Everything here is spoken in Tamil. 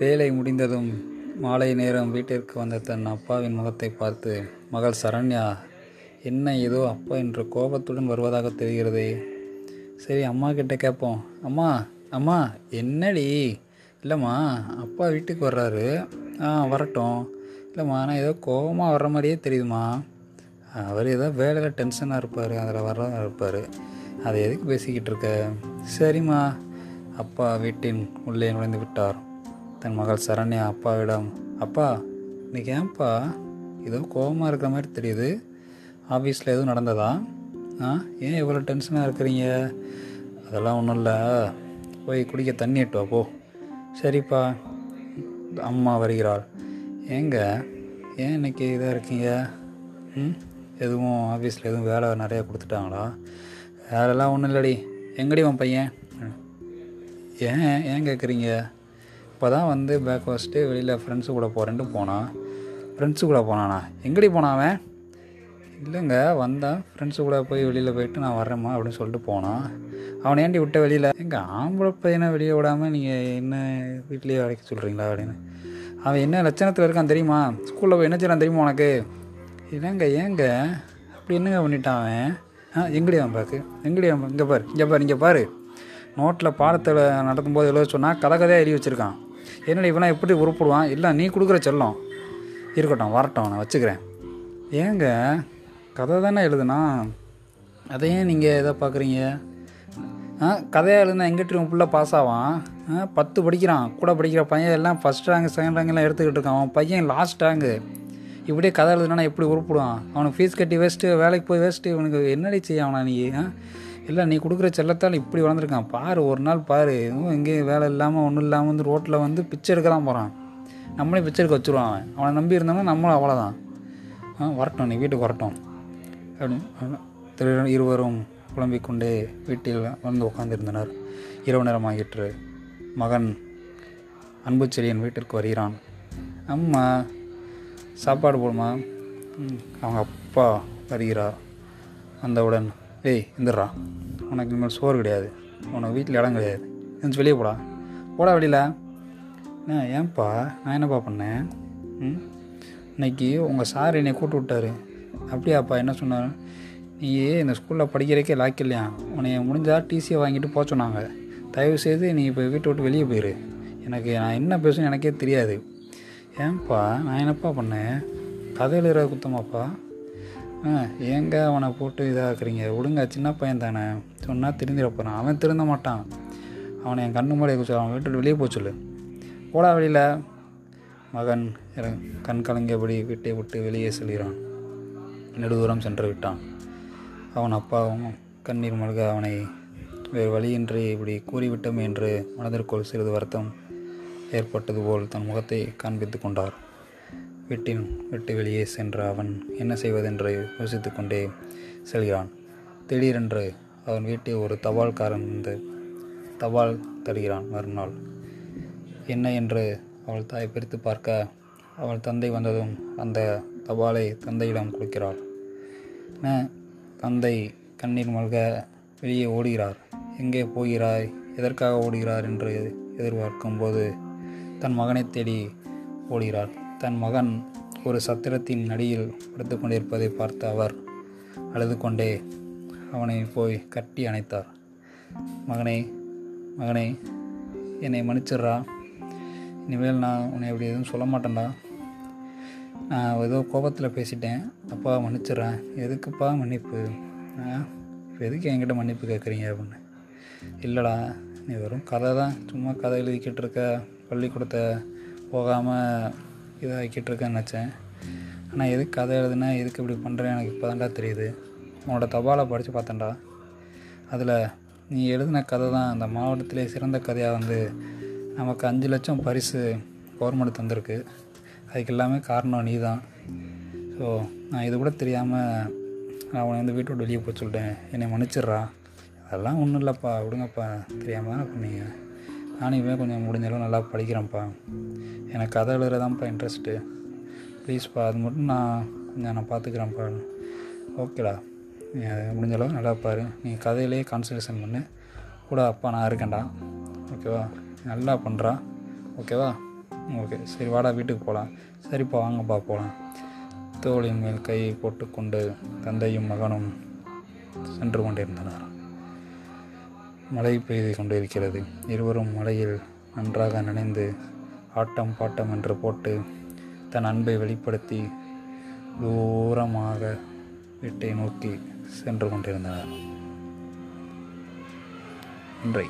வேலை முடிந்ததும் மாலை நேரம் வீட்டிற்கு வந்த தன் அப்பாவின் முகத்தை பார்த்து மகள் சரண்யா என்ன ஏதோ அப்பா என்ற கோபத்துடன் வருவதாக தெரிகிறது? சரி அம்மா கிட்ட கேட்போம். அம்மா அம்மா என்னடி? இல்லைம்மா அப்பா வீட்டுக்கு வர்றாரு. ஆ வரட்டும். இல்லைம்மா ஆனால் ஏதோ கோபமாக வர்ற மாதிரியே தெரியுதுமா அவர் ஏதோ வேலையில் டென்ஷனாக இருப்பார் அதில் வர்றதா இருப்பார். அதை எதுக்கு பேசிக்கிட்டு இருக்க? சரிம்மா. அப்பா வீட்டின் உள்ளே நுழைந்து விட்டார். தன் மகள் சரண்யா அப்பாவிடம் அப்பா இன்னைக்கு ஏன்ப்பா ஏதோ கோபமாக இருக்கிற மாதிரி தெரியுது. ஆஃபீஸில் எதுவும் நடந்ததா? ஆ ஏன் இவ்வளோ டென்ஷனாக இருக்கிறீங்க? அதெல்லாம் ஒன்றும் இல்லை. போய் குடிக்க தண்ணி இட்டுவா போ. சரிப்பா. அம்மா வருகிறாள். ஏங்க ஏன் இன்னைக்கு இதாக இருக்கீங்க? ம் எதுவும் ஆஃபீஸில் எதுவும் வேலை நிறையா கொடுத்துட்டாங்களா? வேலைலாம் ஒன்றும் இல்லடி. எங்கடி உன் பையன்? ஏன் ஏன் கேட்குறீங்க இப்போ தான் வந்து பிரேக்ஃபாஸ்ட்டு வெளியில் ஃப்ரெண்ட்ஸு கூட போகிறேன்ட்டு போனான். ஃப்ரெண்ட்ஸு கூட போனானா? எங்கடி போனாவன் அவன்? இல்லைங்க வந்தான். ஃப்ரெண்ட்ஸு கூட போய் வெளியில் போயிட்டு நான் வரேம்மா அப்படின்னு சொல்லிட்டு போனான். அவனை ஏண்டி விட்ட வெளியில்? எங்கள் ஆம்பளை பையனை வெளியே விடாமல் நீங்கள் என்ன வீட்லேயே அடைக்க சொல்கிறீங்களா அப்படின்னு. அவன் என்ன லட்சணத்தில் இருக்கான் தெரியுமா? ஸ்கூலில் போய் என்ன செய்யலாம் தெரியுமா உனக்கு? இல்லைங்க ஏங்க? அப்படி என்னங்க பண்ணிட்டான் அவன்? ஆ எங்கடி அவன் பாக்கு? எங்கடி அவன்? இங்கே பாரு இங்கே பாரு இங்கே பாரு. நோட்டில் பாடத்தில் நடத்தும்போது எழுத சொன்னால் கதை கதையாக எழுதி வச்சுருக்கான். என்னடி இவனா எப்படி உருப்பிடுவான்? இல்லை நீ கொடுக்குற செல்லம். இருக்கட்டும் வரட்டும் நான் வச்சுக்கிறேன். ஏங்க கதை தானே எழுதுனா? அதையும் நீங்கள் எதை பார்க்குறீங்க? ஆ கதையாக எழுதுனா எங்கிட்ட உன் பிள்ளை பாஸ் ஆவான்? ஆ பத்து படிக்கிறான். கூட படிக்கிற பையன் எல்லாம் ஃபஸ்ட் ரேங்க் செகண்ட் ரேங்க்லாம் எடுத்துக்கிட்டு இருக்கான். அவன் பையன் லாஸ்ட் ரேங்கு இப்படியே கதை எழுதுனா எப்படி உருப்பிடுவான். அவனுக்கு ஃபீஸ் கட்டி வேஸ்ட்டு வேலைக்கு போய் வேஸ்ட்டு இவனுக்கு என்னடி செய்ய அவனா நீ இல்லை நீ கொடுக்குற செல்லத்தால் இப்படி வளர்ந்துருக்கான். பாரு ஒரு நாள் பாரு. எங்கேயும் வேலை இல்லாமல் ஒன்றும் இல்லாமல் வந்து ரோட்டில் வந்து பிச்சை எடுக்க தான் போகிறான் நம்மளே பிச்சை எடுக்க வச்சுருவான் அவன். அவனை நம்பி இருந்தோம்னா நம்மளும் அவ்வளோதான் ஆ வரட்டும் நீ வீட்டுக்கு வரட்டும். அப்படின்னு திரு இருவரும் புலம்பிக் கொண்டே வீட்டில் வந்து உட்கார்ந்திருந்தனர் இரவு நேரமாகிற்று மகன் அன்பு செழியன் வீட்டிற்கு வருகிறான். அம்மா சாப்பாடு போடுமா? அவங்க அப்பா வருகிறார். வந்தவுடன் ஏய் இந்துடுறா உனக்கு இனிமேல் சோறு கிடையாது. உனக்கு வீட்டில் இடம் கிடையாது. எந்திரிச்சு வெளியே போடா. போடா வெளியில். என்ன ஏன்பா? நான் என்னப்பா பண்ணேன்? ம்? இன்னைக்கு உங்கள் சார் என்னை கூட்டு விட்டாரு. அப்படியாப்பா என்ன சொன்னார்? நீ இந்த ஸ்கூலில் படிக்கிறக்கே லாக் இல்லையா? உன்னைய முடிஞ்சால் டிசியை வாங்கிட்டு போக சொன்னாங்க. தயவு செய்து நீ இப்போ வீட்டை விட்டு வெளியே போயிரு. எனக்கு நான் என்ன பேசணும் எனக்கே தெரியாது. ஏன்பா நான் என்னப்பா பண்ணேன்? கதை எழுதுற குத்தமாப்பா? ஆ ஏங்க அவனை போட்டு இதாக்குறீங்க? விடுங்க சின்ன பையன் தானே. சொன்னால் திருந்திட போகிறான் அவன் திருந்த மாட்டான். அவனை என் கண்ணு முன்னாடி சொல்லு அவன் வீட்டு வெளியே போக சொல்லு. போடா வெளியில். மகன் கண் கலங்கியபடி வீட்டை விட்டு வெளியே செல்கிறான். நெடுதூரம் சென்று விட்டான். அவன் அப்பாவும் கண்ணீர் மல்க அவனை வேறு வழியின்றி இப்படி கூறிவிட்டோம் என்று மனதிற்குள் சிறிது வருத்தம் ஏற்பட்டது போல் தன் முகத்தை காண்பித்து கொண்டார். வீட்டின் விட்டு வெளியே சென்ற அவன் என்ன செய்வதென்று யோசித்து கொண்டே செல்கிறான். திடீரென்று அவன் வீட்டில் ஒரு தபால்காரன் வந்து தபால் தருகிறான் மறுநாள் என்ன என்று அவள் தாய் பிரித்து பார்க்க அவள் தந்தை வந்ததும் அந்த தபாலை தந்தையிடம் கொடுக்கிறாள். என்ன தந்தை கண்ணீர் மல்க வெளியே ஓடுகிறார். எங்கே போகிறாய்? எதற்காக ஓடுகிறார்? என்று எதிர்பார்க்கும்போது தன் மகனை தேடி ஓடுகிறார் தன் மகன் ஒரு சத்திரத்தின் அடியில் படுத்து கொண்டிருப்பதை பார்த்த அவர் அழுது கொண்டே அவனை போய் கட்டி அணைத்தார். மகனே மகனே என்னை மன்னிச்சிடுறா. இனிமேல் நான் உன்னை அப்படி எதுவும் சொல்ல மாட்டேன்டா. நான் ஏதோ கோபத்தில் பேசிட்டேன். அப்பா மன்னிச்சிட்றேன் எதுக்குப்பா மன்னிப்பு? இப்போ எதுக்கு என்கிட்ட மன்னிப்பு கேட்குறீங்க அப்படின்னு. இல்லைடா நீ வெறும் கதை தான். சும்மா கதை எழுதிக்கிட்டு இருக்க பள்ளிக்கூடத்தை போகாமல் இதாகிக்கிட்டு இருக்கேன்னு நினச்சேன். ஆனால் எதுக்கு கதை எழுதுனா எதுக்கு இப்படி பண்ணுறேன் எனக்கு இப்போ தான்டா தெரியுது. உன்னோட தபாலை படித்து பார்த்தேன்டா. அதில் நீ எழுதின கதை தான் அந்த மாவட்டத்திலே சிறந்த கதையாக வந்து நமக்கு அஞ்சு லட்சம் பரிசு கவர்மெண்ட் தந்திருக்கு. அதுக்கு எல்லாமே காரணம் நீ தான். ஸோ நான் இது கூட தெரியாமல் நான் உன்னை வந்து வீட்டோட வெளியே போய் சொல்லிட்டேன். என்னை மன்னிச்சிடுறா. அதெல்லாம் ஒன்றும் இல்லைப்பா. விடுங்கப்பா. தெரியாமல் தானே பண்ணீங்க. நானும் இவன் கொஞ்சம் முடிஞ்சளவு நல்லா படிக்கிறேன்ப்பா. எனக்கு கதை எழுதுறதான்ப்பா இன்ட்ரெஸ்ட்டு ப்ளீஸ்ப்பா அது மட்டும் நான் கொஞ்சம் நான் பார்த்துக்கிறேன்ப்பா. ஓகேடா நீ நல்லா பாரு. நீ கதையிலேயே கான்சன்ட்ரேஷன் பண்ணு. கூட அப்பா நான் இருக்கேன்டா. ஓகேவா நல்லா பண்ணுறா ஓகேவா ஓகே சரி வாடா வீட்டுக்கு போகலாம் சரிப்பா வாங்கப்பா போகலாம் தோளின் மேல் கையை போட்டுக்கொண்டு தந்தையும் மகனும் சென்று கொண்டிருந்தனர். மழை பெய்து கொண்டிருக்கிறது. இருவரும் மழையில் நன்றாக நனைந்து ஆட்டம் பாட்டம் என்று போட்டு தன் அன்பை வெளிப்படுத்தி தூரமாக வீட்டை நோக்கி சென்று கொண்டிருந்தனர். நன்றி